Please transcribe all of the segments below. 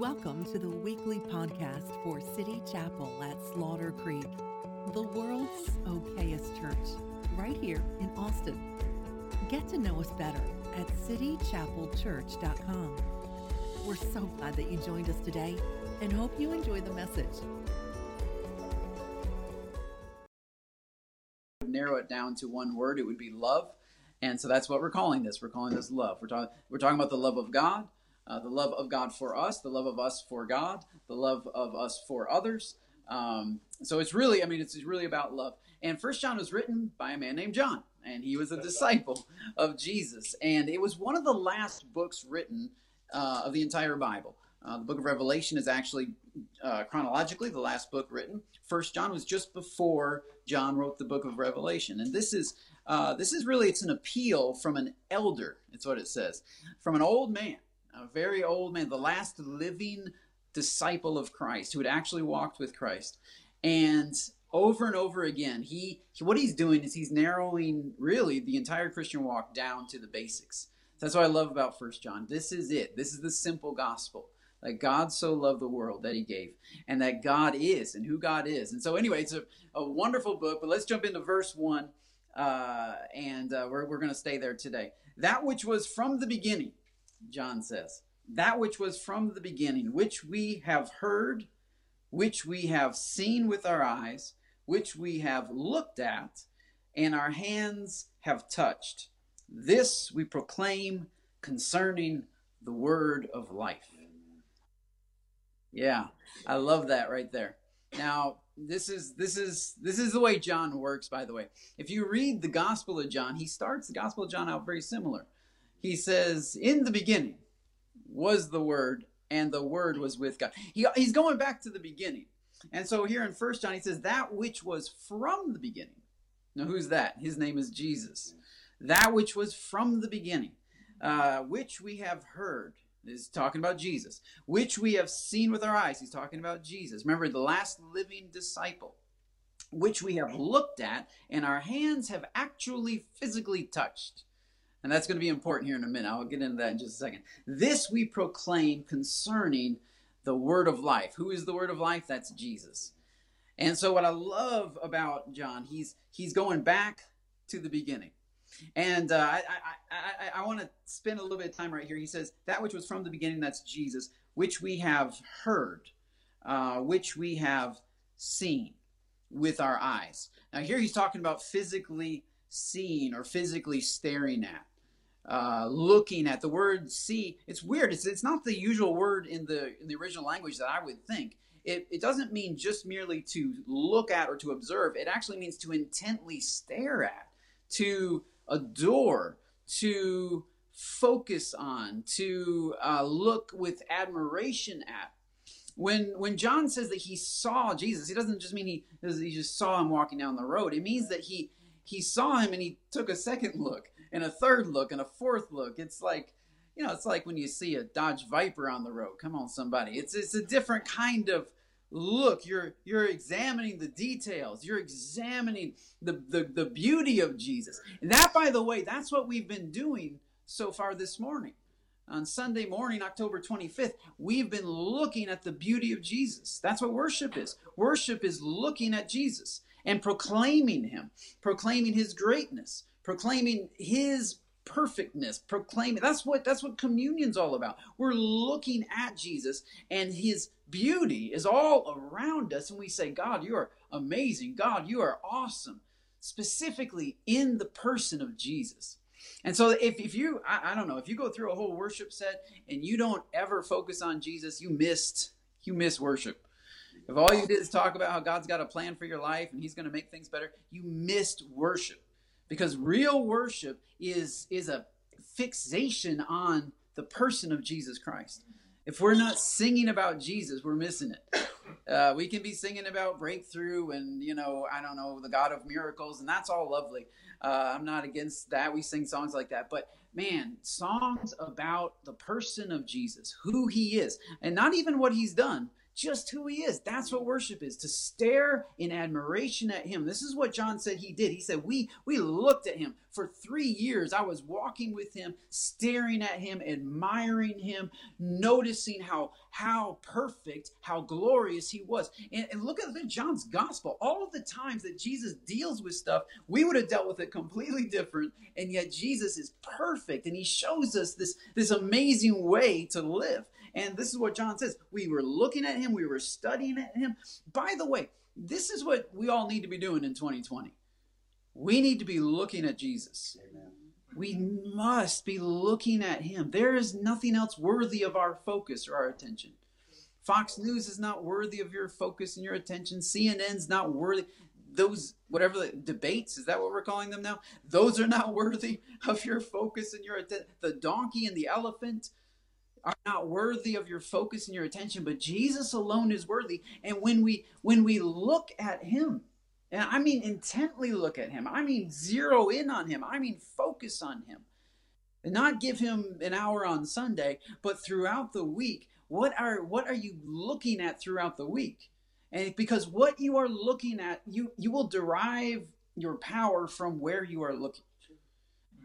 Welcome to the weekly podcast for City Chapel at Slaughter Creek, the world's okayest church, right here in Austin. Get to know us better at citychapelchurch.com. We're so glad that you joined us today and hope you enjoy the message. Narrow it down to one word, it would be love. And so that's what we're calling this. We're calling this love. We're talking we're talking about the love of God, uh, the love of God for us, the love of us for God, the love of us for others. Um, so it's really, I mean, it's really about love. And First John was written by a man named John, and he was a disciple of Jesus. And it was one of the last books written uh, of the entire Bible. Uh, the book of Revelation is actually uh, chronologically the last book written. First John was just before John wrote the book of Revelation, and this is uh, this is really it's an appeal from an elder. It's what it says from an old man, a very old man, the last living disciple of Christ who had actually walked with Christ, and over and over again, he, what he's doing is he's narrowing really the entire Christian walk down to the basics. That's what I love about First John. This is it. This is the simple gospel that God so loved the world that he gave, and that God is, and who God is. And so, anyway, it's a, a wonderful book, but let's jump into verse 1, uh, and uh, we're, we're going to stay there today. That which was from the beginning, John says, that which was from the beginning, which we have heard, which we have seen with our eyes, which we have looked at, and our hands have touched. This we proclaim concerning the word of life. Yeah, I love that right there. Now, this is this is this is the way John works by the way. If you read the Gospel of John, he starts the Gospel of John out very similar. He says, "In the beginning was the word, and the word was with God." He, he's going back to the beginning. And so here in First John he says, "That which was from the beginning." Now, who's that? His name is Jesus. That which was from the beginning, uh, which we have heard is talking about Jesus, which we have seen with our eyes. He's talking about Jesus. Remember, the last living disciple, which we have looked at, and our hands have actually physically touched. And that's going to be important here in a minute. I'll get into that in just a second. This we proclaim concerning the word of life. Who is the word of life? That's Jesus. And so what I love about John, he's he's going back to the beginning. And uh, I, I, I, I want to spend a little bit of time right here. He says, That which was from the beginning, that's Jesus, which we have heard, uh, which we have seen with our eyes. Now, here he's talking about physically seeing or physically staring at. Uh, looking at the word see it's weird it's, it's not the usual word in the in the original language that i would think it, it doesn't mean just merely to look at or to observe it actually means to intently stare at to adore, to focus on, to uh, look with admiration at. When when John says that he saw Jesus, he doesn't just mean he he just saw him walking down the road. It means that he he saw him and he took a second look and a third look and a fourth look. It's like you know, it's like when you see a Dodge Viper on the road. Come on, somebody. It's it's a different kind of look. You're you're examining the details. You're examining the, the the beauty of jesus. And that by the way that's what we've been doing so far this morning. On sunday morning october 25th we've been looking at the beauty of jesus. That's what worship is. Worship is looking at jesus and proclaiming him proclaiming his greatness proclaiming his perfectness proclaiming that's what that's what communion's all about. We're looking at jesus and his beauty is all around us and we say god you are amazing. God you are awesome. Specifically in the person of jesus. And so if, if you I, I don't know if you go through a whole worship set and you don't ever focus on jesus you missed you miss worship. If all you did is talk about how god's got a plan for your life and he's going to make things better you missed worship because real worship is is a fixation on the person of Jesus Christ. If we're not singing about Jesus, we're missing it. Uh, we can be singing about breakthrough and you know I don't know the God of miracles, and that's all lovely. Uh, I'm not against that. We sing songs like that, but man, songs about the person of Jesus, who He is, and not even what He's done. Just who he is. That's what worship is to stare in admiration at him. This is what John said he did. He said, We we looked at him for three years. I was walking with him, staring at him, admiring him, noticing how how perfect, how glorious he was. And, and look at John's gospel. All of the times that Jesus deals with stuff, we would have dealt with it completely different. And yet Jesus is perfect and he shows us this, this amazing way to live. And this is what John says. We were looking at him, we were studying at him. By the way, this is what we all need to be doing in 2020. We need to be looking at Jesus. Amen. We must be looking at him. There is nothing else worthy of our focus or our attention. Fox News is not worthy of your focus and your attention. CNN's not worthy. Those, whatever the debates, is that what we're calling them now? Those are not worthy of your focus and your attention. The donkey and the elephant, are not worthy of your focus and your attention but jesus alone is worthy. And when we when we look at him and i mean intently look at him i mean zero in on him i mean focus on him and not give him an hour on sunday but throughout the week what are what are you looking at throughout the week? And because what you are looking at you you will derive your power from where you are looking.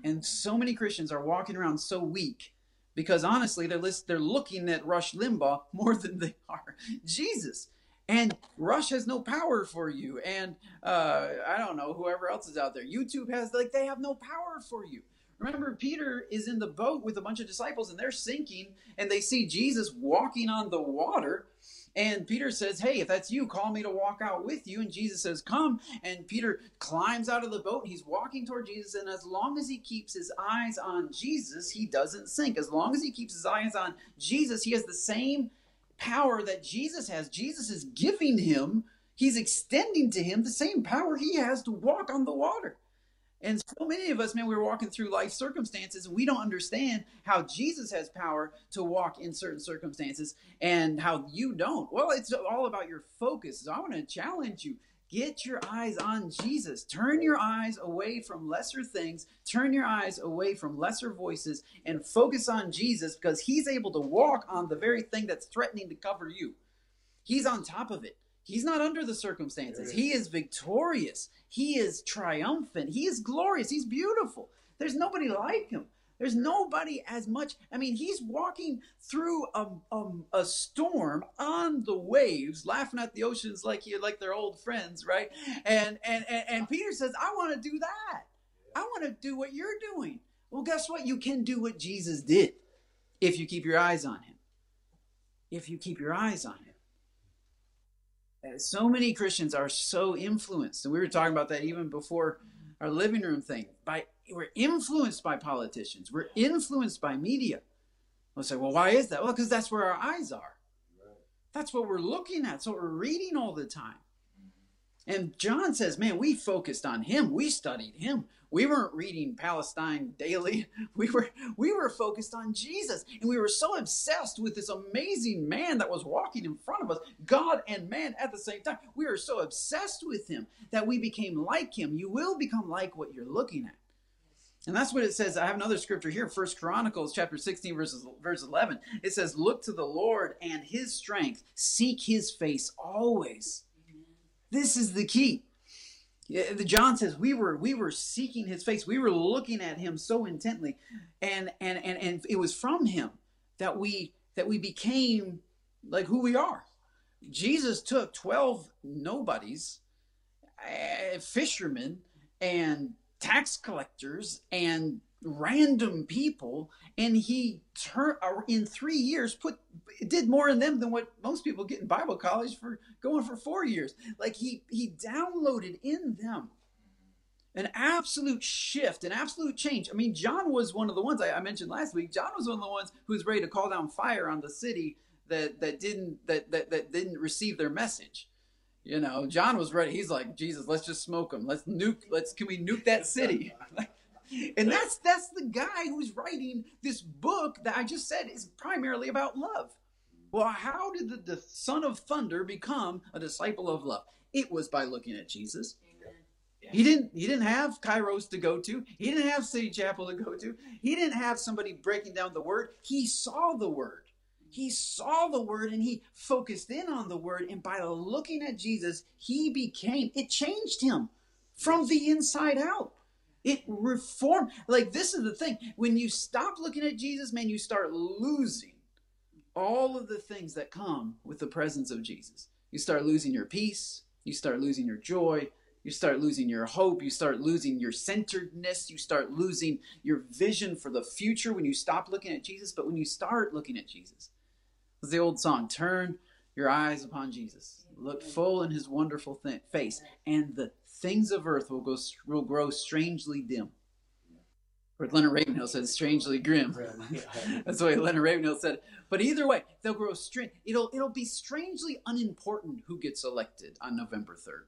And so many christians are walking around so weak because honestly, they're list, they're looking at Rush Limbaugh more than they are Jesus. And Rush has no power for you, and uh, I don't know whoever else is out there. YouTube has like they have no power for you. Remember, Peter is in the boat with a bunch of disciples, and they're sinking, and they see Jesus walking on the water, and Peter says, Hey, if that's you, call me to walk out with you. And Jesus says, Come. And Peter climbs out of the boat. He's walking toward Jesus. And as long as he keeps his eyes on Jesus, he doesn't sink. As long as he keeps his eyes on Jesus, he has the same power that Jesus has. Jesus is giving him, he's extending to him the same power he has to walk on the water. And so many of us, man, we're walking through life circumstances and we don't understand how Jesus has power to walk in certain circumstances and how you don't. Well, it's all about your focus. So I want to challenge you. Get your eyes on Jesus. Turn your eyes away from lesser things. Turn your eyes away from lesser voices and focus on Jesus because he's able to walk on the very thing that's threatening to cover you. He's on top of it. He's not under the circumstances. He is victorious. He is triumphant. He is glorious. He's beautiful. There's nobody like him. There's nobody as much. I mean, he's walking through a, a, a, storm on the waves, laughing at the oceans like he like they're old friends, right? And and and, and Peter says, "I want to do that. I want to do what you're doing." Well, guess what? You can do what Jesus did if you keep your eyes on him. If you keep your eyes on him so many Christians are so influenced, and we were talking about that even before our living room thing. By we're influenced by politicians, we're influenced by media. We'll say, well, why is that? Well, because that's where our eyes are. That's what we're looking at. So we're reading all the time. And John says, man, we focused on him. We studied him. We weren't reading Palestine daily. We were we were focused on Jesus. And we were so obsessed with this amazing man that was walking in front of us, God and man at the same time. We were so obsessed with him that we became like him. You will become like what you're looking at. And that's what it says. I have another scripture here, First Chronicles chapter 16, verses, verse 11. It says, Look to the Lord and his strength, seek his face always. This is the key. The John says we were we were seeking his face. We were looking at him so intently, and and and and it was from him that we that we became like who we are. Jesus took twelve nobodies, uh, fishermen, and tax collectors, and random people and he turned uh, in three years put did more in them than what most people get in bible college for going for four years. Like he he downloaded in them an absolute shift an absolute change. I mean john was one of the ones i, I mentioned last week john was one of the ones who was ready to call down fire on the city that that didn't that that, that didn't receive their message. You know john was ready. He's like jesus let's just smoke them let's nuke let's can we nuke that city and that's that's the guy who's writing this book that I just said is primarily about love. Well, how did the, the son of thunder become a disciple of love? It was by looking at Jesus. He didn't he didn't have Kairos to go to. He didn't have City Chapel to go to. He didn't have somebody breaking down the word. He saw the word. He saw the word and he focused in on the word. And by looking at Jesus, he became, it changed him from the inside out. It reformed. Like, this is the thing. When you stop looking at Jesus, man, you start losing all of the things that come with the presence of Jesus. You start losing your peace. You start losing your joy. You start losing your hope. You start losing your centeredness. You start losing your vision for the future when you stop looking at Jesus. But when you start looking at Jesus, it's the old song turn your eyes upon Jesus, look full in his wonderful th- face, and the things of earth will, go, will grow strangely dim. Or Leonard Ravenhill said, strangely grim. That's the way Leonard Ravenhill said. But either way, they'll grow strange. It'll it'll be strangely unimportant who gets elected on November third.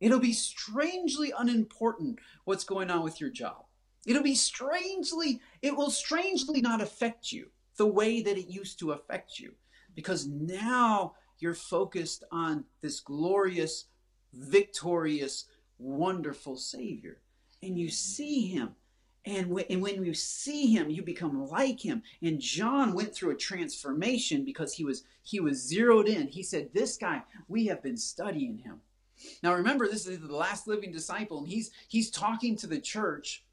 It'll be strangely unimportant what's going on with your job. It'll be strangely, it will strangely not affect you the way that it used to affect you because now you're focused on this glorious, victorious, wonderful Savior. And you see Him. And when, and when you see him, you become like him. And John went through a transformation because he was he was zeroed in. He said, "This guy, we have been studying him. Now remember, this is the last living disciple, and he's he's talking to the church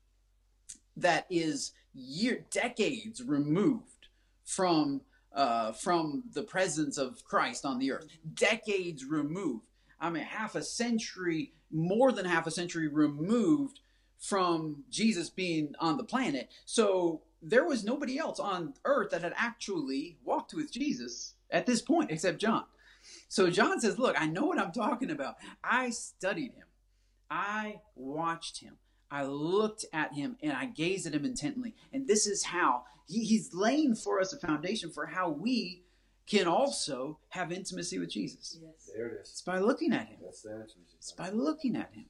that is year decades removed from uh, from the presence of Christ on the earth. Decades removed. I mean, half a century, more than half a century removed from Jesus being on the planet. So there was nobody else on earth that had actually walked with Jesus at this point except John. So John says, Look, I know what I'm talking about. I studied him, I watched him, I looked at him, and I gazed at him intently. And this is how he, he's laying for us a foundation for how we can also have intimacy with Jesus. Yes. There it is. It's by looking at him. That's the answer. It's by looking at him.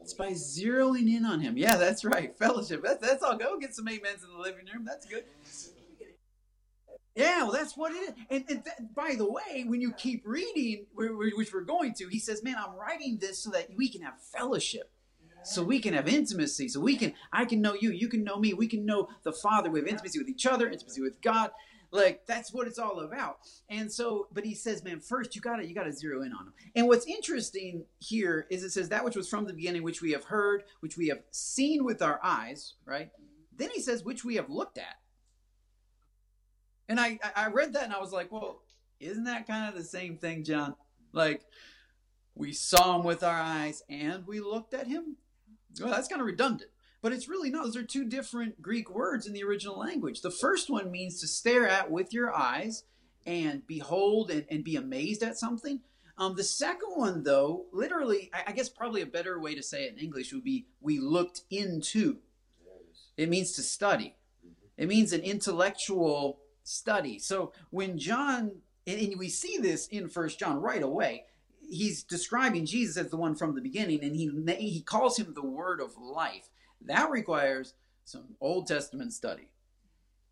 It's by zeroing in on him. Yeah, that's right. Fellowship. That's, that's all. Go get some amens in the living room. That's good. Yeah, well, that's what it is. And, and th- by the way, when you keep reading, which we're going to, he says, "Man, I'm writing this so that we can have fellowship, so we can have intimacy, so we can, I can know you, you can know me, we can know the Father. We have intimacy with each other, intimacy with God. Like that's what it's all about. And so, but he says, man, first you gotta you gotta zero in on him. And what's interesting here is it says that which was from the beginning, which we have heard, which we have seen with our eyes, right? Then he says, which we have looked at. And I, I read that and I was like, well, isn't that kind of the same thing, John? Like, we saw him with our eyes and we looked at him? Well, that's kind of redundant. But it's really not. Those are two different Greek words in the original language. The first one means to stare at with your eyes and behold and, and be amazed at something. Um, the second one, though, literally, I, I guess probably a better way to say it in English would be we looked into. It means to study. It means an intellectual study. So when John, and we see this in First John right away, he's describing Jesus as the one from the beginning, and he he calls him the Word of life. That requires some Old Testament study.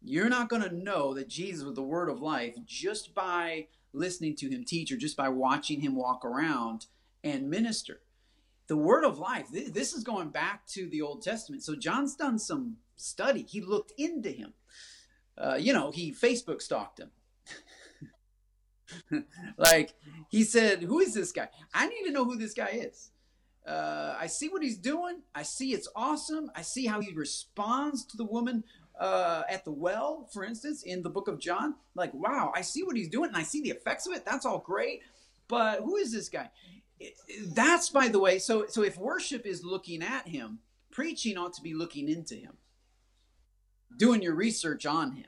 You're not going to know that Jesus was the Word of life just by listening to him teach or just by watching him walk around and minister. The Word of life. This is going back to the Old Testament. So John's done some study. He looked into him uh, you know, he Facebook stalked him. like he said, "Who is this guy? I need to know who this guy is." Uh, I see what he's doing. I see it's awesome. I see how he responds to the woman uh, at the well, for instance, in the book of John. Like, wow, I see what he's doing, and I see the effects of it. That's all great. But who is this guy? That's by the way. So, so if worship is looking at him, preaching ought to be looking into him doing your research on him.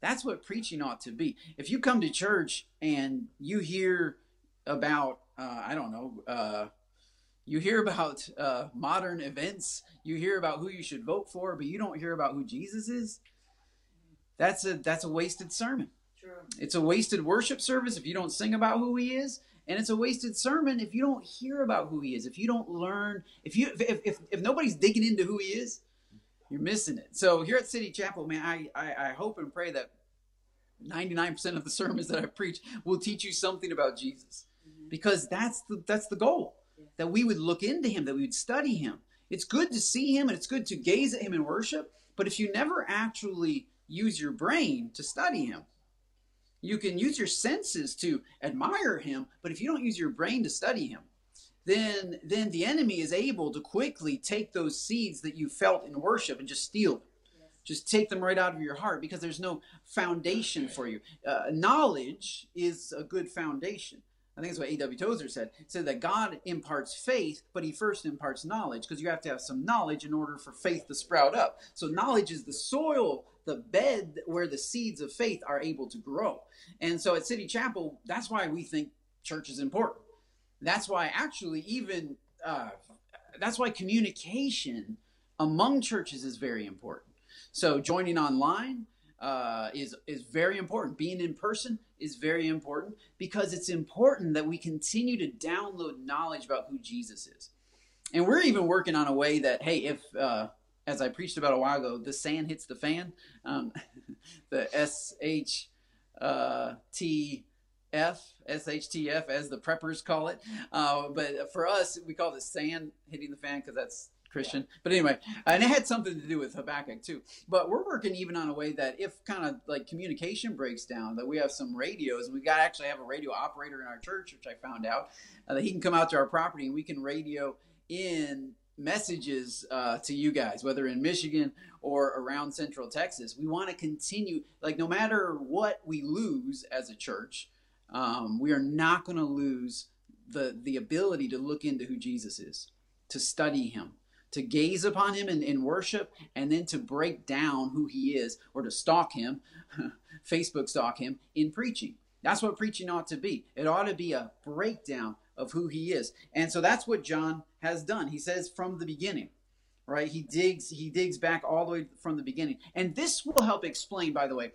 That's what preaching ought to be. If you come to church and you hear about, uh, I don't know, uh, you hear about uh, modern events, you hear about who you should vote for, but you don't hear about who Jesus is. That's a that's a wasted sermon. True. It's a wasted worship service if you don't sing about who he is, and it's a wasted sermon if you don't hear about who he is. If you don't learn, if you if if, if nobody's digging into who he is, you're missing it. So here at City Chapel, man, I, I, I hope and pray that 99% of the sermons that I preach will teach you something about Jesus. Mm-hmm. Because that's the that's the goal. That we would look into him, that we would study him. It's good to see him and it's good to gaze at him in worship, but if you never actually use your brain to study him, You can use your senses to admire him, but if you don't use your brain to study him, then then the enemy is able to quickly take those seeds that you felt in worship and just steal them. Just take them right out of your heart because there's no foundation for you. Uh, knowledge is a good foundation. I think that's what A.W. Tozer said. He said that God imparts faith, but he first imparts knowledge because you have to have some knowledge in order for faith to sprout up. So, knowledge is the soil, the bed where the seeds of faith are able to grow. And so, at City Chapel, that's why we think church is important. That's why, actually, even uh, that's why communication among churches is very important. So, joining online, uh, is is very important. Being in person is very important because it's important that we continue to download knowledge about who Jesus is. And we're even working on a way that hey, if uh, as I preached about a while ago, the sand hits the fan, um, the S H uh, T F S H T F as the preppers call it. Uh, but for us, we call it sand hitting the fan because that's Christian. But anyway, and it had something to do with Habakkuk too. But we're working even on a way that if kind of like communication breaks down, that we have some radios, and we got actually have a radio operator in our church, which I found out uh, that he can come out to our property and we can radio in messages uh, to you guys, whether in Michigan or around Central Texas. We want to continue, like no matter what we lose as a church, um, we are not going to lose the the ability to look into who Jesus is, to study Him, to gaze upon him in, in worship and then to break down who he is or to stalk him, Facebook stalk him in preaching. That's what preaching ought to be. It ought to be a breakdown of who he is. And so that's what John has done. He says from the beginning, right? He digs he digs back all the way from the beginning. And this will help explain by the way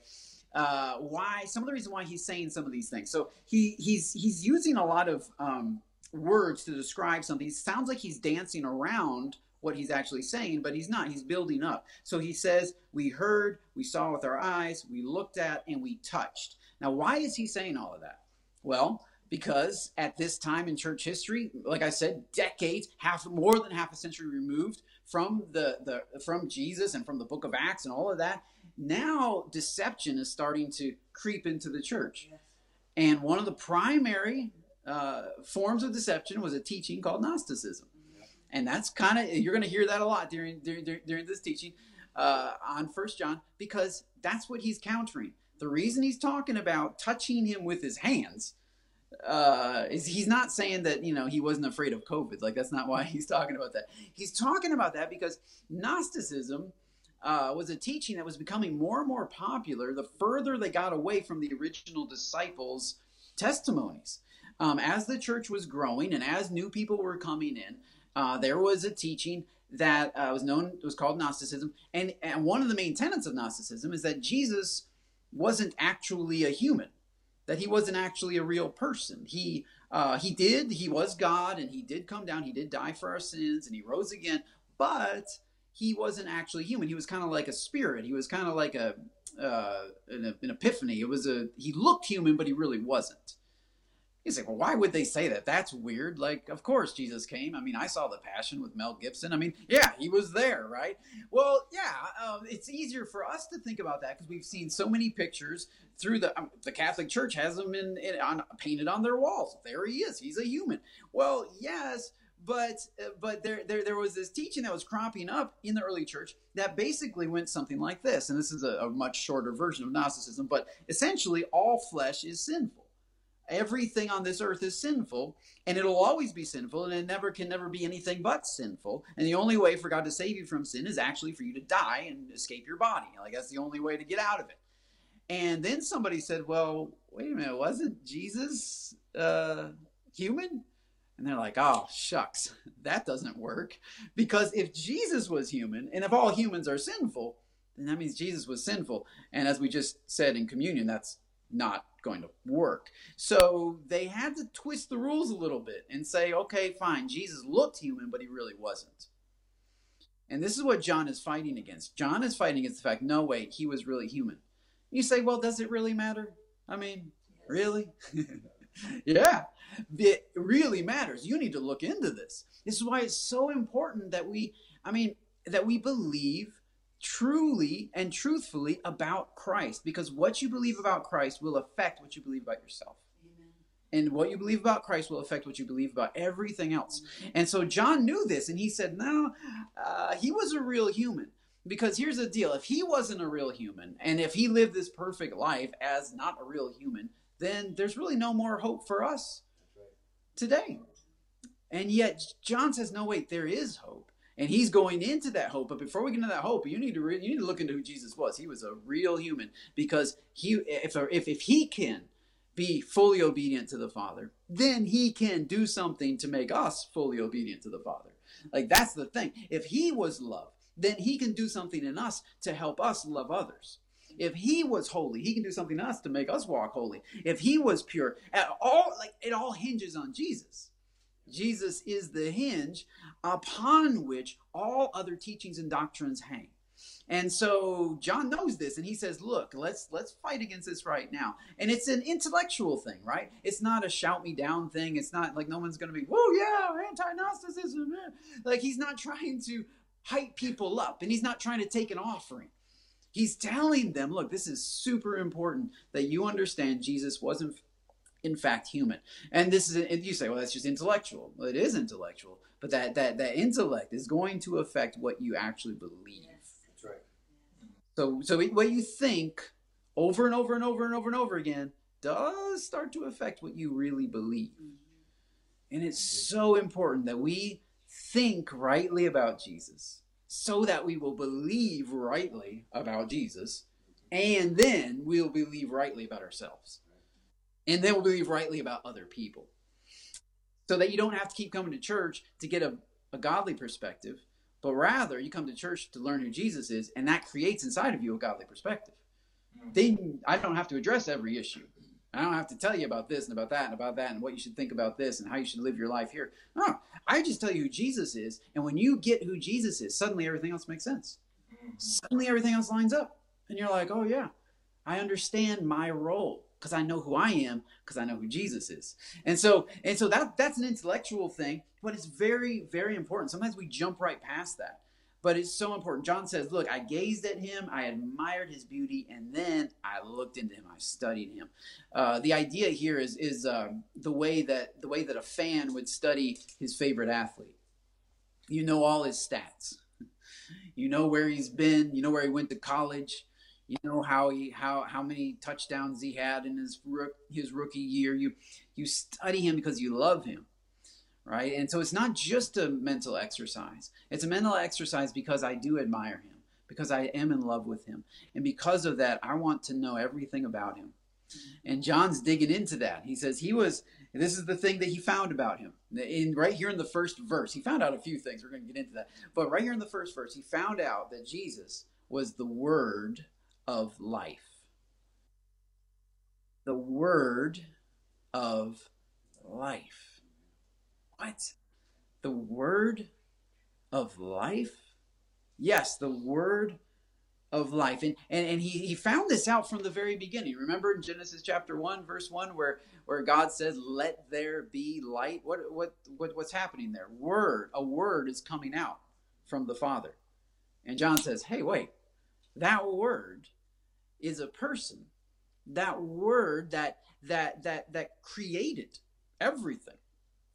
uh, why some of the reason why he's saying some of these things. So he he's he's using a lot of um, words to describe something. He sounds like he's dancing around what he's actually saying, but he's not. He's building up. So he says, We heard, we saw with our eyes, we looked at, and we touched. Now, why is he saying all of that? Well, because at this time in church history, like I said, decades, half more than half a century removed from the, the from Jesus and from the book of Acts and all of that, now deception is starting to creep into the church. Yes. And one of the primary uh, forms of deception was a teaching called Gnosticism and that's kind of you're going to hear that a lot during during during this teaching uh, on First John because that's what he's countering. The reason he's talking about touching him with his hands uh, is he's not saying that you know he wasn't afraid of COVID. Like that's not why he's talking about that. He's talking about that because Gnosticism. Uh, was a teaching that was becoming more and more popular the further they got away from the original disciples' testimonies. Um, as the church was growing and as new people were coming in, uh, there was a teaching that uh, was known was called Gnosticism, and and one of the main tenets of Gnosticism is that Jesus wasn't actually a human, that he wasn't actually a real person. He uh, he did he was God, and he did come down, he did die for our sins, and he rose again, but he wasn't actually human. He was kind of like a spirit. He was kind of like a uh, an, an epiphany. It was a he looked human, but he really wasn't. He's like, well, why would they say that? That's weird. Like, of course Jesus came. I mean, I saw The Passion with Mel Gibson. I mean, yeah, he was there, right? Well, yeah, um, it's easier for us to think about that because we've seen so many pictures through the um, the Catholic Church has them in, in on painted on their walls. There he is. He's a human. Well, yes, but uh, but there, there there was this teaching that was cropping up in the early church that basically went something like this, and this is a, a much shorter version of Gnosticism, but essentially all flesh is sinful everything on this earth is sinful and it'll always be sinful and it never can never be anything but sinful. And the only way for god to save you from sin is actually for you to die and escape your body. Like that's the only way to get out of it. And then somebody said well wait a minute wasn't jesus uh, human? And they're like oh shucks that doesn't work. Because if jesus was human and if all humans are sinful then that means jesus was sinful. And as we just said in communion that's not going to work. So they had to twist the rules a little bit and say, okay, fine, Jesus looked human, but he really wasn't. And this is what John is fighting against. John is fighting against the fact, no, wait, he was really human. You say, well, does it really matter? I mean, really? yeah, it really matters. You need to look into this. This is why it's so important that we, I mean, that we believe truly and truthfully about Christ because what you believe about Christ will affect what you believe about yourself. And what you believe about Christ will affect what you believe about everything else. And so John knew this and he said, No, uh, he was a real human. Because here's the deal if he wasn't a real human and if he lived this perfect life as not a real human, then there's really no more hope for us today. And yet John says, No, wait, there is hope and he's going into that hope. But before we get into that hope, you need to re- you need to look into who Jesus was. He was a real human because he if if if he can be fully obedient to the Father, then he can do something to make us fully obedient to the Father. Like that's the thing. If he was love, then he can do something in us to help us love others. If he was holy, he can do something in us to make us walk holy. If he was pure, at all like it all hinges on Jesus. Jesus is the hinge upon which all other teachings and doctrines hang. And so John knows this and he says, "Look, let's let's fight against this right now." And it's an intellectual thing, right? It's not a shout me down thing. It's not like no one's going to be, "Whoa, yeah, anti-Gnosticism." Like he's not trying to hype people up and he's not trying to take an offering. He's telling them, "Look, this is super important that you understand Jesus wasn't in fact human. And this is you say, well, that's just intellectual. Well, it is intellectual, but that that that intellect is going to affect what you actually believe. That's right. So so what you think over and over and over and over and over again does start to affect what you really believe. Mm-hmm. And it's so important that we think rightly about Jesus so that we will believe rightly about Jesus and then we'll believe rightly about ourselves and then we'll believe rightly about other people. So that you don't have to keep coming to church to get a, a godly perspective, but rather you come to church to learn who Jesus is, and that creates inside of you a godly perspective. Then I don't have to address every issue. I don't have to tell you about this and about that and about that and what you should think about this and how you should live your life here. No, I just tell you who Jesus is, and when you get who Jesus is, suddenly everything else makes sense. Suddenly everything else lines up, and you're like, oh yeah, I understand my role because I know who I am because I know who Jesus is. And so and so that that's an intellectual thing, but it's very very important. Sometimes we jump right past that. But it's so important. John says, "Look, I gazed at him, I admired his beauty, and then I looked into him. I studied him." Uh, the idea here is is um, the way that the way that a fan would study his favorite athlete. You know all his stats. You know where he's been. You know where he went to college. You know how he how how many touchdowns he had in his his rookie year. You you study him because you love him, right? And so it's not just a mental exercise. It's a mental exercise because I do admire him, because I am in love with him, and because of that, I want to know everything about him. And John's digging into that. He says he was. This is the thing that he found about him. In right here in the first verse, he found out a few things. We're going to get into that. But right here in the first verse, he found out that Jesus was the Word of life. The word of life. What? The word of life? Yes, the word of life. And, and, and he, he found this out from the very beginning. Remember in Genesis chapter 1, verse 1, where, where God says, Let there be light? What, what, what, what's happening there? Word, a word is coming out from the Father. And John says, Hey, wait, that word is a person. That word that that that that created everything.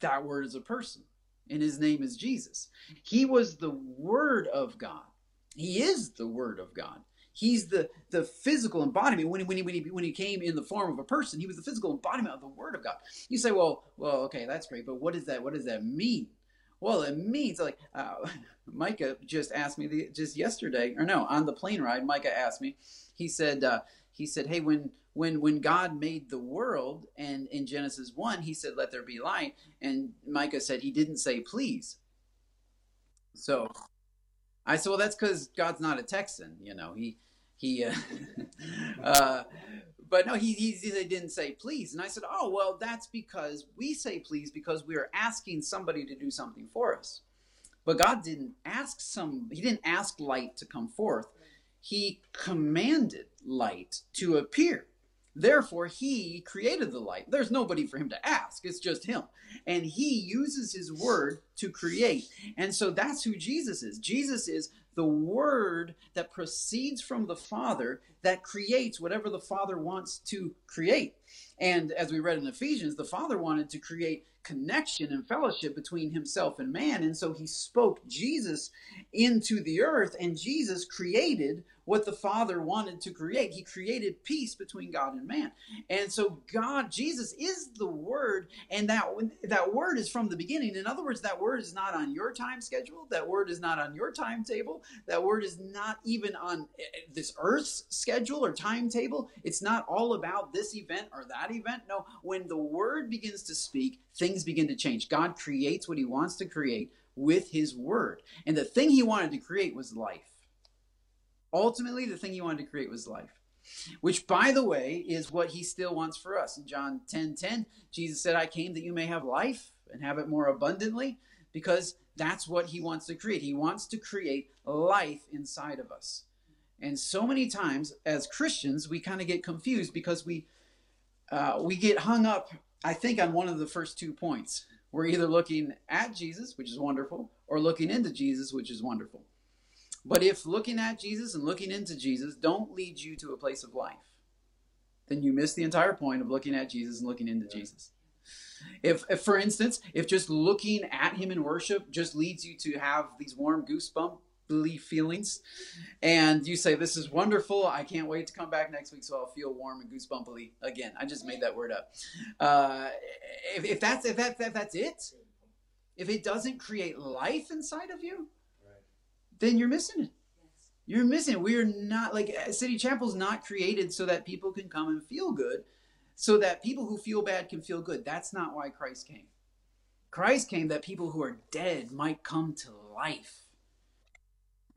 That word is a person. And his name is Jesus. He was the word of God. He is the word of God. He's the, the physical embodiment. When he, when, he, when, he, when he came in the form of a person, he was the physical embodiment of the word of God. You say, well, well, okay, that's great, but what does that what does that mean? Well, it means like uh, Micah just asked me the, just yesterday, or no, on the plane ride. Micah asked me. He said, uh, he said, hey, when when when God made the world, and in Genesis one, he said, "Let there be light," and Micah said he didn't say please. So I said, well, that's because God's not a Texan, you know. He he. Uh, uh, but no, he, he, he didn't say please. And I said, oh, well, that's because we say please because we are asking somebody to do something for us. But God didn't ask some, he didn't ask light to come forth. He commanded light to appear. Therefore, he created the light. There's nobody for him to ask. It's just him. And he uses his word to create. And so that's who Jesus is. Jesus is the word that proceeds from the Father that creates whatever the Father wants to create. And as we read in Ephesians, the Father wanted to create connection and fellowship between himself and man. And so he spoke Jesus into the earth, and Jesus created what the Father wanted to create. He created peace between God and man. And so God, Jesus is the word, and that that word is from the beginning. In other words, that word is not on your time schedule. That word is not on your timetable. That word is not even on this earth's schedule or timetable. It's not all about this event or that event. No, when the word begins to speak, things begin to change. God creates what he wants to create with his word. And the thing he wanted to create was life. Ultimately, the thing he wanted to create was life. Which, by the way, is what he still wants for us. In John 10 10, Jesus said, I came that you may have life and have it more abundantly, because that's what he wants to create. He wants to create life inside of us. And so many times as Christians, we kind of get confused because we uh, we get hung up, I think, on one of the first two points. We're either looking at Jesus, which is wonderful, or looking into Jesus, which is wonderful. But if looking at Jesus and looking into Jesus don't lead you to a place of life, then you miss the entire point of looking at Jesus and looking into yeah. Jesus. If, if, for instance, if just looking at him in worship just leads you to have these warm feelings, and you say, This is wonderful, I can't wait to come back next week so I'll feel warm and goosebumpily again. I just made that word up. Uh, if, if, that's, if, that, if that's it, if it doesn't create life inside of you, then you're missing it. You're missing it. We're not like City Chapel's not created so that people can come and feel good, so that people who feel bad can feel good. That's not why Christ came. Christ came that people who are dead might come to life.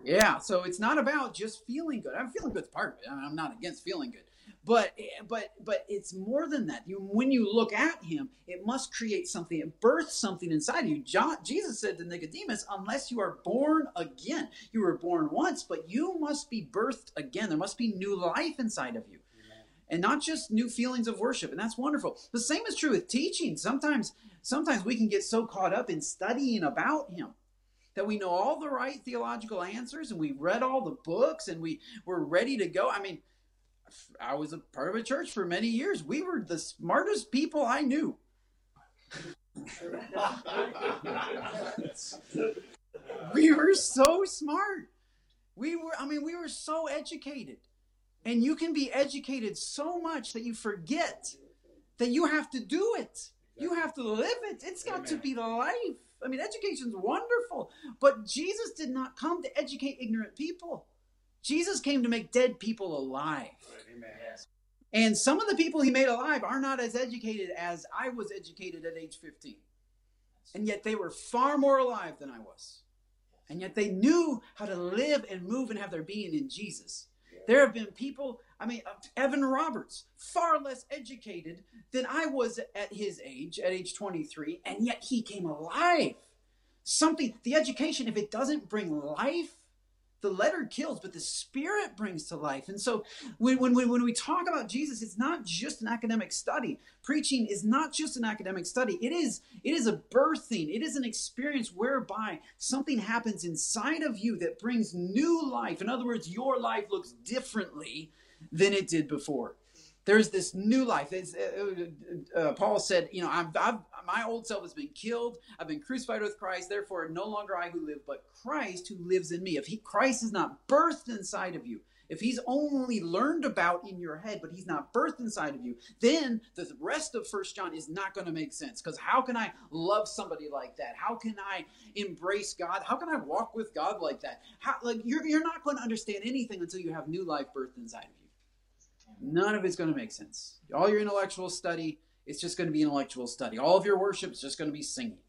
Yeah, so it's not about just feeling good. I'm feeling good's part of it. I mean, I'm not against feeling good. But eh, but but it's more than that. You when you look at him it must create something. It births something inside of you. John, jesus said to nicodemus unless you are born again. You were born once but you must be birthed again. There must be new life inside of you. And not just new feelings of worship. And that's wonderful. The same is true with teaching. Sometimes sometimes we can get so caught up in studying about him that we know all the right theological answers and we read all the books and we we're ready to go i mean I was a part of a church for many years. We were the smartest people I knew. we were so smart. We were, I mean, we were so educated. And you can be educated so much that you forget that you have to do it. You have to live it. It's got Amen. to be the life. I mean, education's wonderful, but Jesus did not come to educate ignorant people. Jesus came to make dead people alive. Amen. And some of the people he made alive are not as educated as I was educated at age 15. And yet they were far more alive than I was. And yet they knew how to live and move and have their being in Jesus. There have been people, I mean, Evan Roberts, far less educated than I was at his age, at age 23, and yet he came alive. Something, the education, if it doesn't bring life, the letter kills, but the spirit brings to life. And so when, when, when we talk about Jesus, it's not just an academic study. Preaching is not just an academic study. It is, it is a birthing. It is an experience whereby something happens inside of you that brings new life. In other words, your life looks differently than it did before there's this new life. Uh, uh, uh, Paul said, you know, I've, I've, my old self has been killed. I've been crucified with Christ. Therefore, no longer I who live, but Christ who lives in me. If he, Christ is not birthed inside of you, if he's only learned about in your head, but he's not birthed inside of you, then the rest of First John is not going to make sense. Because how can I love somebody like that? How can I embrace God? How can I walk with God like that? How, like you're, you're not going to understand anything until you have new life birthed inside of you. None of it's going to make sense. All your intellectual study, it's just going to be intellectual study. All of your worship is just going to be singing.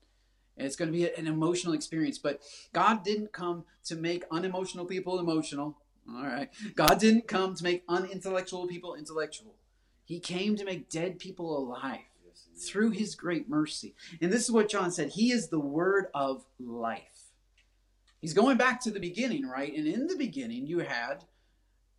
And it's going to be an emotional experience. But God didn't come to make unemotional people emotional. All right. God didn't come to make unintellectual people intellectual. He came to make dead people alive through his great mercy. And this is what John said He is the word of life. He's going back to the beginning, right? And in the beginning, you had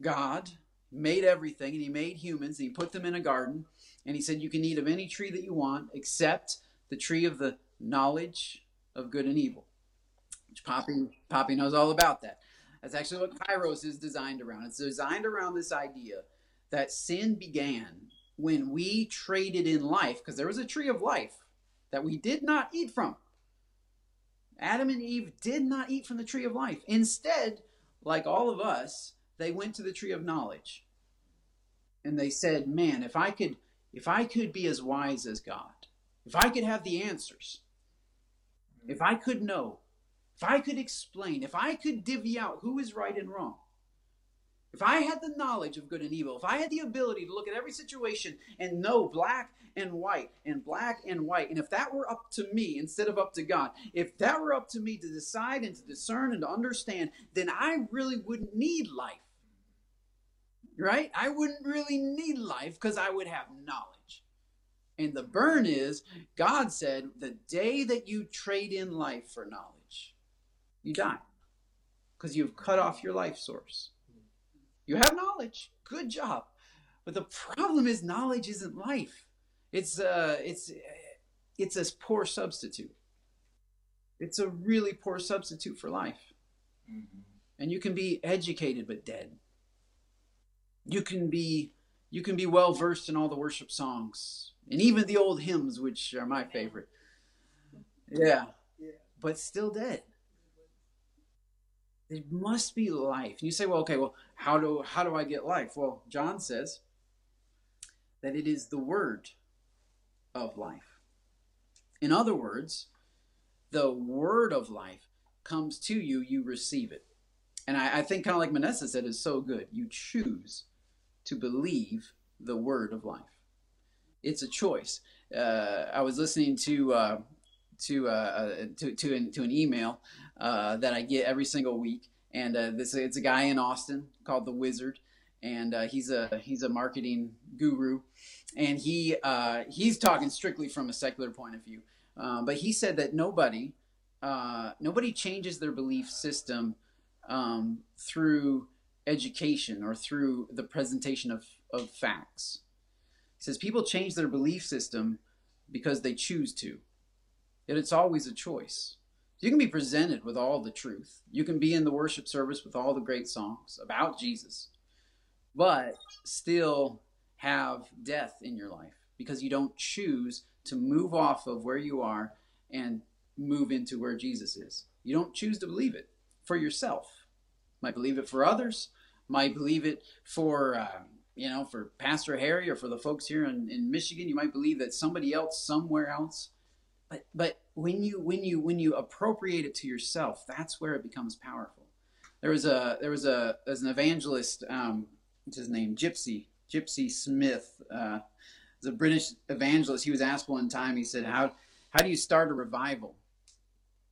God, made everything and he made humans and he put them in a garden and he said you can eat of any tree that you want except the tree of the knowledge of good and evil which poppy poppy knows all about that That's actually what Kairos is designed around. It's designed around this idea that sin began when we traded in life, because there was a tree of life that we did not eat from. Adam and Eve did not eat from the tree of life. Instead, like all of us, they went to the tree of knowledge. And they said, "Man, if I could if I could be as wise as God, if I could have the answers, if I could know, if I could explain, if I could divvy out who is right and wrong, if I had the knowledge of good and evil, if I had the ability to look at every situation and know black and white and black and white, and if that were up to me instead of up to God, if that were up to me to decide and to discern and to understand, then I really wouldn't need life. Right? I wouldn't really need life because I would have knowledge. And the burn is God said, the day that you trade in life for knowledge, you die because you've cut off your life source. You have knowledge. Good job. But the problem is knowledge isn't life. It's uh it's it's a poor substitute. It's a really poor substitute for life. Mm-hmm. And you can be educated but dead. You can be you can be well versed in all the worship songs and even the old hymns which are my favorite. Yeah. But still dead. There must be life. And you say, well, okay, well, how do how do I get life? Well, John says that it is the word of life. In other words, the word of life comes to you, you receive it. And I, I think kind of like Manessa said is so good. You choose to believe the word of life. It's a choice. Uh, I was listening to uh, to, uh, uh to to an, to an email uh, that I get every single week. And uh, this it's a guy in Austin called the Wizard, and he's a he's a marketing guru, and he he's talking strictly from a secular point of view. Um, but he said that nobody nobody changes their belief system um, through education or through the presentation of, of facts. He says people change their belief system because they choose to. Yet it's always a choice. You can be presented with all the truth. You can be in the worship service with all the great songs about Jesus, but still have death in your life because you don't choose to move off of where you are and move into where Jesus is. You don't choose to believe it for yourself. Might believe it for others. Might believe it for uh, you know for Pastor Harry or for the folks here in, in Michigan. You might believe that somebody else somewhere else. But but when you when you when you appropriate it to yourself, that's where it becomes powerful. There was a there was a there's an evangelist, um, what's his name, Gypsy Gypsy Smith. Uh, a British evangelist. He was asked one time. He said, "How how do you start a revival?"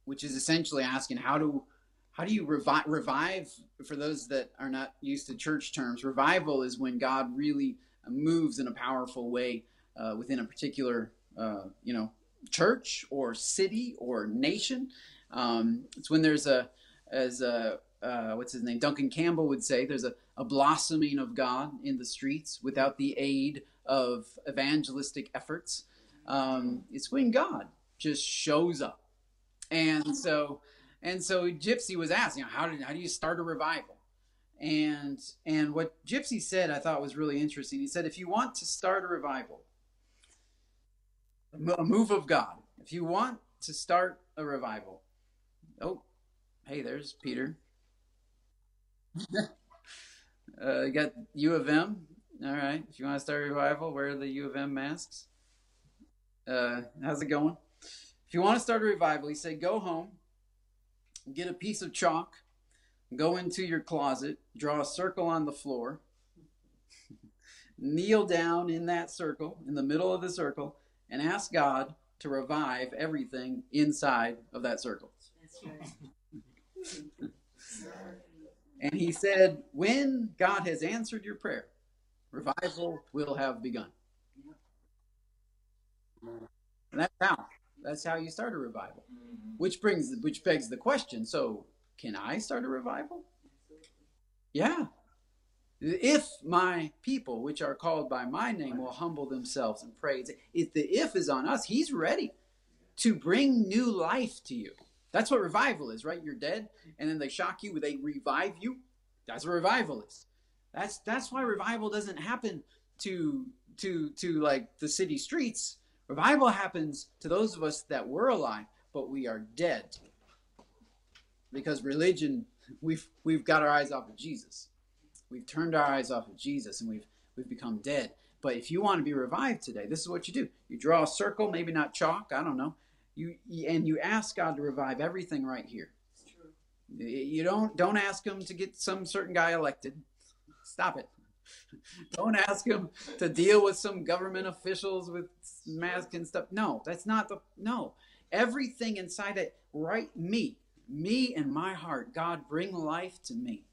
Which is essentially asking how do how do you revive revive for those that are not used to church terms revival is when god really moves in a powerful way uh, within a particular uh, you know church or city or nation. Um, it's when there's a, as a, uh, what's his name, Duncan Campbell would say, there's a, a blossoming of God in the streets without the aid of evangelistic efforts. Um, it's when God just shows up. And so, and so Gypsy was asking, how, did, how do you start a revival? And, and what Gypsy said I thought was really interesting. He said, if you want to start a revival, a move of God. If you want to start a revival, oh, hey, there's Peter. uh, you got U of M. All right. If you want to start a revival, wear the U of M masks. Uh, how's it going? If you want to start a revival, he said, go home, get a piece of chalk, go into your closet, draw a circle on the floor, kneel down in that circle, in the middle of the circle, and ask God to revive everything inside of that circle. and he said, When God has answered your prayer, revival will have begun. And that's how. That's how you start a revival. Mm-hmm. Which brings which begs the question, so can I start a revival? Yeah. If my people, which are called by my name, will humble themselves and pray. If the if is on us, he's ready to bring new life to you. That's what revival is, right? You're dead, and then they shock you, they revive you. That's what revival is. That's that's why revival doesn't happen to to to like the city streets. Revival happens to those of us that were alive, but we are dead. Because religion, we've we've got our eyes off of Jesus. We've turned our eyes off of Jesus and we've we've become dead. But if you want to be revived today, this is what you do. You draw a circle, maybe not chalk, I don't know. You and you ask God to revive everything right here. You don't don't ask him to get some certain guy elected. Stop it. Don't ask him to deal with some government officials with masks and stuff. No, that's not the no. Everything inside it, right? Me, me and my heart. God, bring life to me.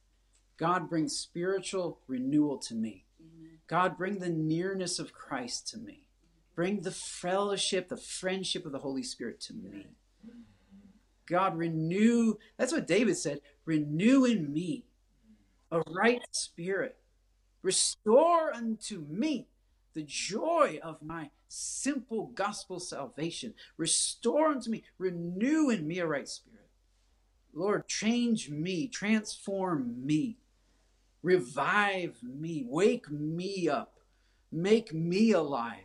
God, bring spiritual renewal to me. God, bring the nearness of Christ to me. Bring the fellowship, the friendship of the Holy Spirit to me. God, renew. That's what David said renew in me a right spirit. Restore unto me the joy of my simple gospel salvation. Restore unto me, renew in me a right spirit. Lord, change me, transform me, revive me, wake me up, make me alive.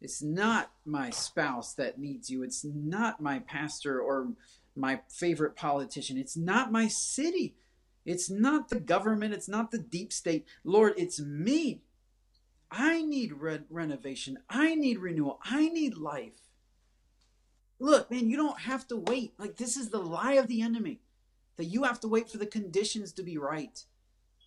It's not my spouse that needs you. It's not my pastor or my favorite politician. It's not my city. It's not the government. It's not the deep state. Lord, it's me. I need re- renovation. I need renewal. I need life. Look, man, you don't have to wait. Like, this is the lie of the enemy that you have to wait for the conditions to be right.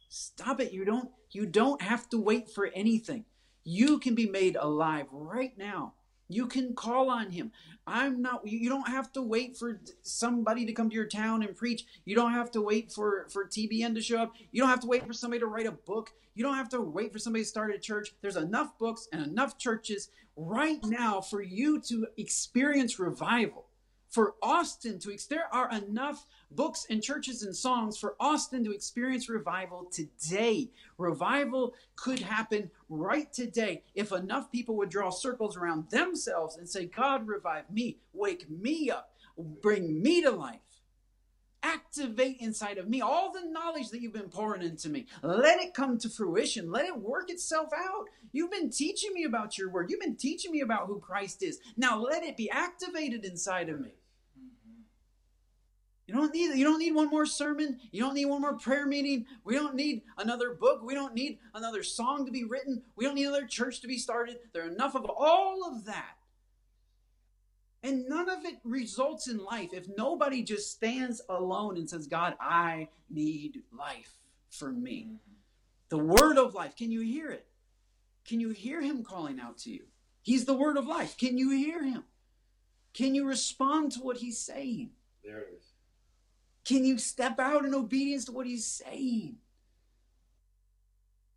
Stop it. You don't you don't have to wait for anything. You can be made alive right now. You can call on him. I'm not you don't have to wait for somebody to come to your town and preach. You don't have to wait for for TBN to show up. You don't have to wait for somebody to write a book. You don't have to wait for somebody to start a church. There's enough books and enough churches right now for you to experience revival. For Austin to there are enough books and churches and songs for Austin to experience revival today. Revival could happen right today if enough people would draw circles around themselves and say, God, revive me, wake me up, bring me to life. Activate inside of me all the knowledge that you've been pouring into me. Let it come to fruition. Let it work itself out. You've been teaching me about your word. You've been teaching me about who Christ is. Now let it be activated inside of me. You don't need you don't need one more sermon. You don't need one more prayer meeting. We don't need another book. We don't need another song to be written. We don't need another church to be started. There are enough of all of that. And none of it results in life if nobody just stands alone and says, God, I need life for me. Mm-hmm. The word of life. Can you hear it? Can you hear him calling out to you? He's the word of life. Can you hear him? Can you respond to what he's saying? There it is. Can you step out in obedience to what he's saying?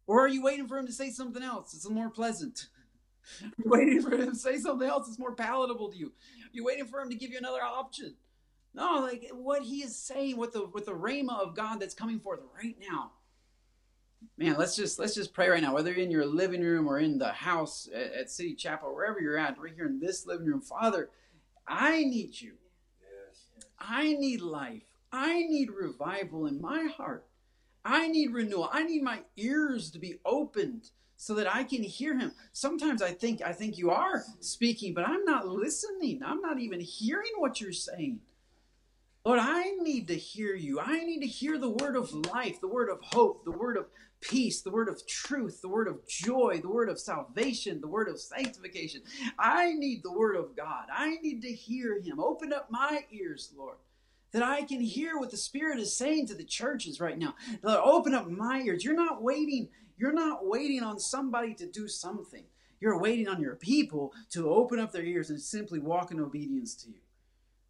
Or are you waiting for him to say something else? It's more pleasant. You're waiting for him to say something else that's more palatable to you. You're waiting for him to give you another option. No, like what he is saying with the with the rhema of God that's coming forth right now. Man, let's just let's just pray right now. Whether you're in your living room or in the house at, at City Chapel, wherever you're at, right here in this living room, Father, I need you. Yes. I need life. I need revival in my heart. I need renewal. I need my ears to be opened so that I can hear him. Sometimes I think I think you are speaking, but I'm not listening. I'm not even hearing what you're saying. Lord, I need to hear you. I need to hear the word of life, the word of hope, the word of peace, the word of truth, the word of joy, the word of salvation, the word of sanctification. I need the word of God. I need to hear him. Open up my ears, Lord that I can hear what the Spirit is saying to the churches right now. Lord, open up my ears. You're not waiting. You're not waiting on somebody to do something. You're waiting on your people to open up their ears and simply walk in obedience to you.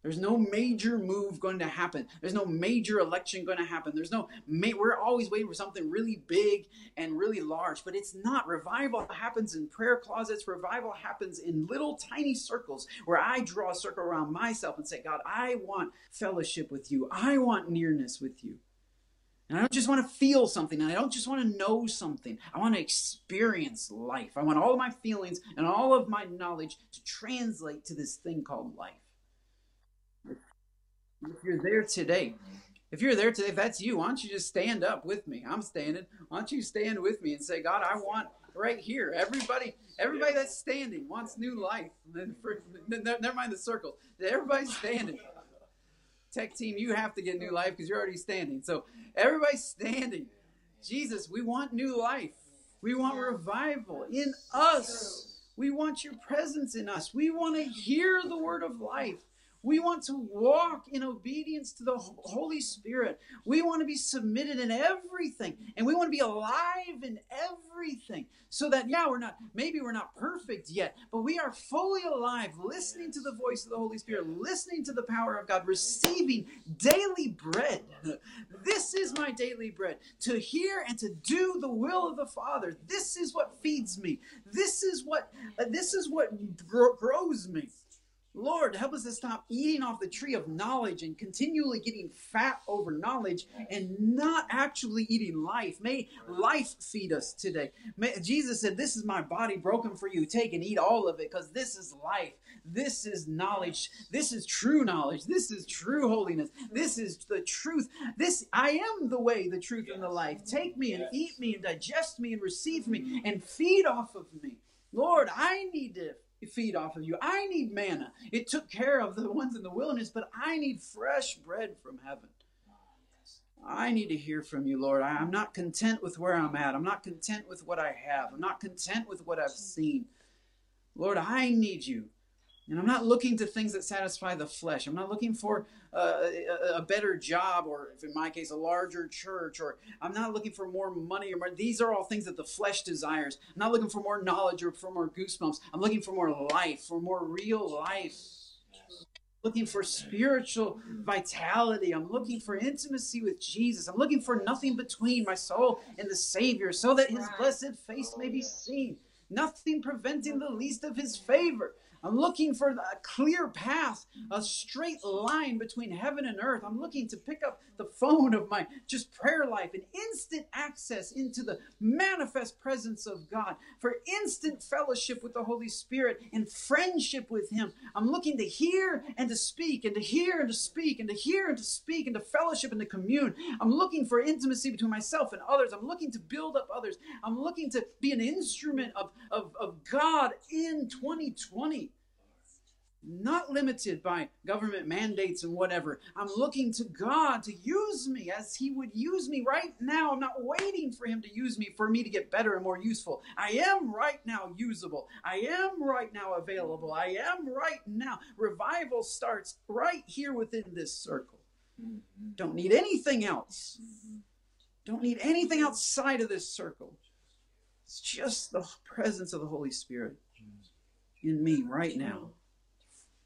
There's no major move going to happen. There's no major election going to happen. There's no, ma- we're always waiting for something really big and really large, but it's not. Revival happens in prayer closets. Revival happens in little tiny circles where I draw a circle around myself and say, God, I want fellowship with you. I want nearness with you. And I don't just want to feel something, and I don't just want to know something. I want to experience life. I want all of my feelings and all of my knowledge to translate to this thing called life. If you're there today, if you're there today, if that's you, why don't you just stand up with me? I'm standing. Why don't you stand with me and say, God, I want right here. Everybody, everybody that's standing wants new life. Never mind the circle. Everybody's standing. Tech team, you have to get new mm-hmm. life because you're already standing. So everybody's standing. Jesus, we want new life. We want revival in us. We want your presence in us. We want to hear the word of life. We want to walk in obedience to the Holy Spirit. We want to be submitted in everything. And we want to be alive in everything. So that, yeah, we're not, maybe we're not perfect yet, but we are fully alive, listening to the voice of the Holy Spirit, listening to the power of God, receiving daily bread. This is my daily bread to hear and to do the will of the Father. This is what feeds me. This is what, this is what grows me. Lord, help us to stop eating off the tree of knowledge and continually getting fat over knowledge and not actually eating life. May life feed us today. May, Jesus said, This is my body broken for you. Take and eat all of it because this is life. This is knowledge. This is true knowledge. This is true holiness. This is the truth. This I am the way, the truth, and the life. Take me and eat me and digest me and receive me mm. and feed off of me. Lord, I need to feed off of you. I need manna. It took care of the ones in the wilderness, but I need fresh bread from heaven. I need to hear from you, Lord. I'm not content with where I'm at. I'm not content with what I have. I'm not content with what I've seen. Lord, I need you. And I'm not looking to things that satisfy the flesh. I'm not looking for uh, a, a, better job, or if in my case, a larger church, or I'm not looking for more money or more. These are all things that the flesh desires. I'm not looking for more knowledge or for more goosebumps. I'm looking for more life, for more real life. Looking for spiritual vitality. I'm looking for intimacy with Jesus. I'm looking for nothing between my soul and the Savior so that his blessed face may be seen. Nothing preventing the least of his favor. I'm looking for a clear path, a straight line between heaven and earth. I'm looking to pick up the phone of my just prayer life and instant access into the manifest presence of God, for instant fellowship with the Holy Spirit and friendship with Him. I'm looking to hear and to speak and to hear and to speak and to hear and to speak and to fellowship and to commune. I'm looking for intimacy between myself and others. I'm looking to build up others. I'm looking to be an instrument of, of, of God in 2020 not limited by government mandates and whatever. I'm looking to God to use me as He would use me right now. I'm not waiting for Him to use me for me to get better and more useful. I am right now usable. I am right now available. I am right now. Revival starts right here within this circle. Don't need anything else. Don't need anything outside of this circle. It's just the presence of the Holy Spirit in me right now.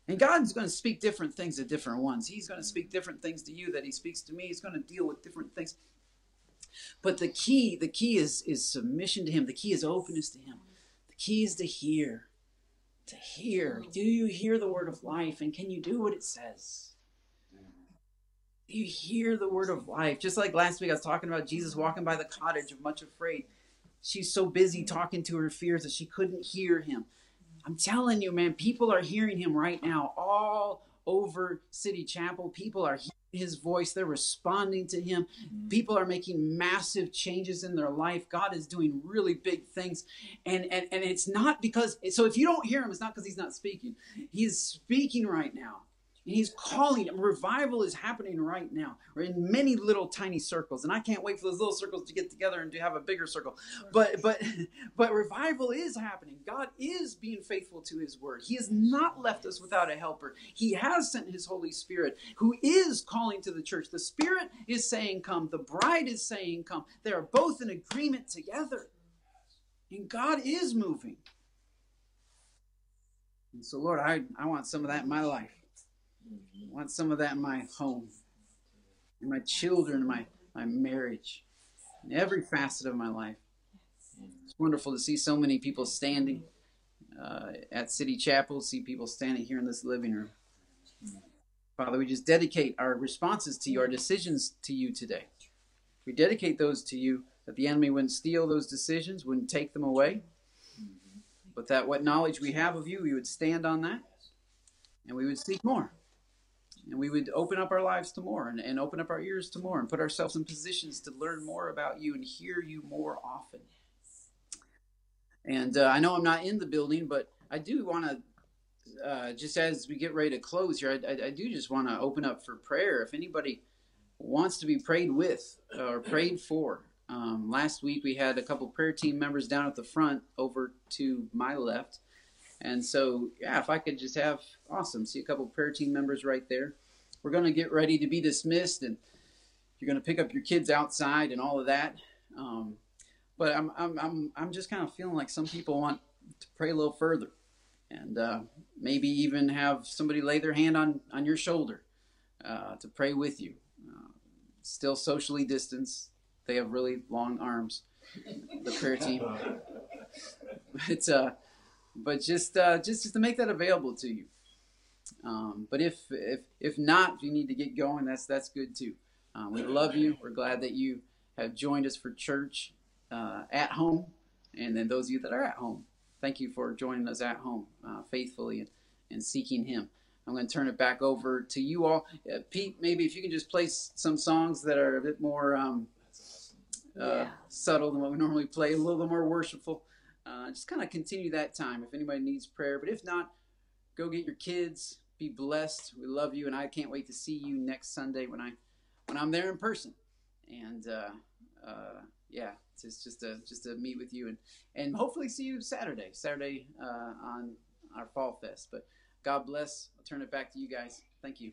And God's going to speak different things to different ones. He's going to speak different things to you that He speaks to me. He's going to deal with different things. But the key, the key is is submission to Him. The key is openness to Him. The key is to hear. To hear. Do you hear the word of life? And can you do what it says? You hear the word of life? Just like last week, I was talking about Jesus walking by the cottage of much afraid. She's so busy talking to her fears that she couldn't hear him. I'm telling you, man, people are hearing him right now all over City Chapel. People are hearing his voice. They're responding to him. Mm-hmm. People are making massive changes in their life. God is doing really big things. And, and, and it's not because, so if you don't hear him, it's not because he's not speaking. He is speaking right now. And he's calling. Revival is happening right now. We're in many little tiny circles, and I can't wait for those little circles to get together and to have a bigger circle. But but but revival is happening. God is being faithful to His word. He has not left us without a helper. He has sent His Holy Spirit, who is calling to the church. The Spirit is saying, "Come." The bride is saying, "Come." They are both in agreement together, and God is moving. And so, Lord, I, I want some of that in my life. I want some of that in my home, in my children, in my, my marriage, in every facet of my life. It's wonderful to see so many people standing uh, at City Chapel, see people standing here in this living room. Father, we just dedicate our responses to you, our decisions to you today. We dedicate those to you that the enemy wouldn't steal those decisions, wouldn't take them away, but that what knowledge we have of you, we would stand on that and we would seek more. And we would open up our lives to more and, and open up our ears to more and put ourselves in positions to learn more about you and hear you more often. And uh, I know I'm not in the building, but I do want to uh, just as we get ready to close here, I, I, I do just want to open up for prayer. If anybody wants to be prayed with or prayed for, um, last week we had a couple prayer team members down at the front over to my left. And so, yeah, if I could just have, awesome, see a couple prayer team members right there. We're going to get ready to be dismissed, and you're going to pick up your kids outside and all of that. Um, but I'm, I'm, I'm, I'm just kind of feeling like some people want to pray a little further and uh, maybe even have somebody lay their hand on, on your shoulder uh, to pray with you. Uh, still socially distanced. They have really long arms, the prayer team. But, uh, but just, uh, just, just to make that available to you. Um, but if, if, if not, if you need to get going, that's, that's good too. Uh, we love you. We're glad that you have joined us for church at home. And then those of you that are at home, thank you for joining us at home uh, faithfully and, and, seeking Him. I'm going to turn it back over to you all. Uh, Pete, maybe if you can just play some songs that are a bit more um, uh, yeah. subtle than what we normally play, a little more worshipful. Uh, just kind of continue that time if anybody needs prayer. But if not, go get your kids. Be blessed. We love you, and I can't wait to see you next Sunday when I when I'm there in person. And uh, uh, yeah, it's just to just to meet with you and and hopefully see you Saturday, Saturday uh, on our fall fest. But God bless. I'll turn it back to you guys. Thank you.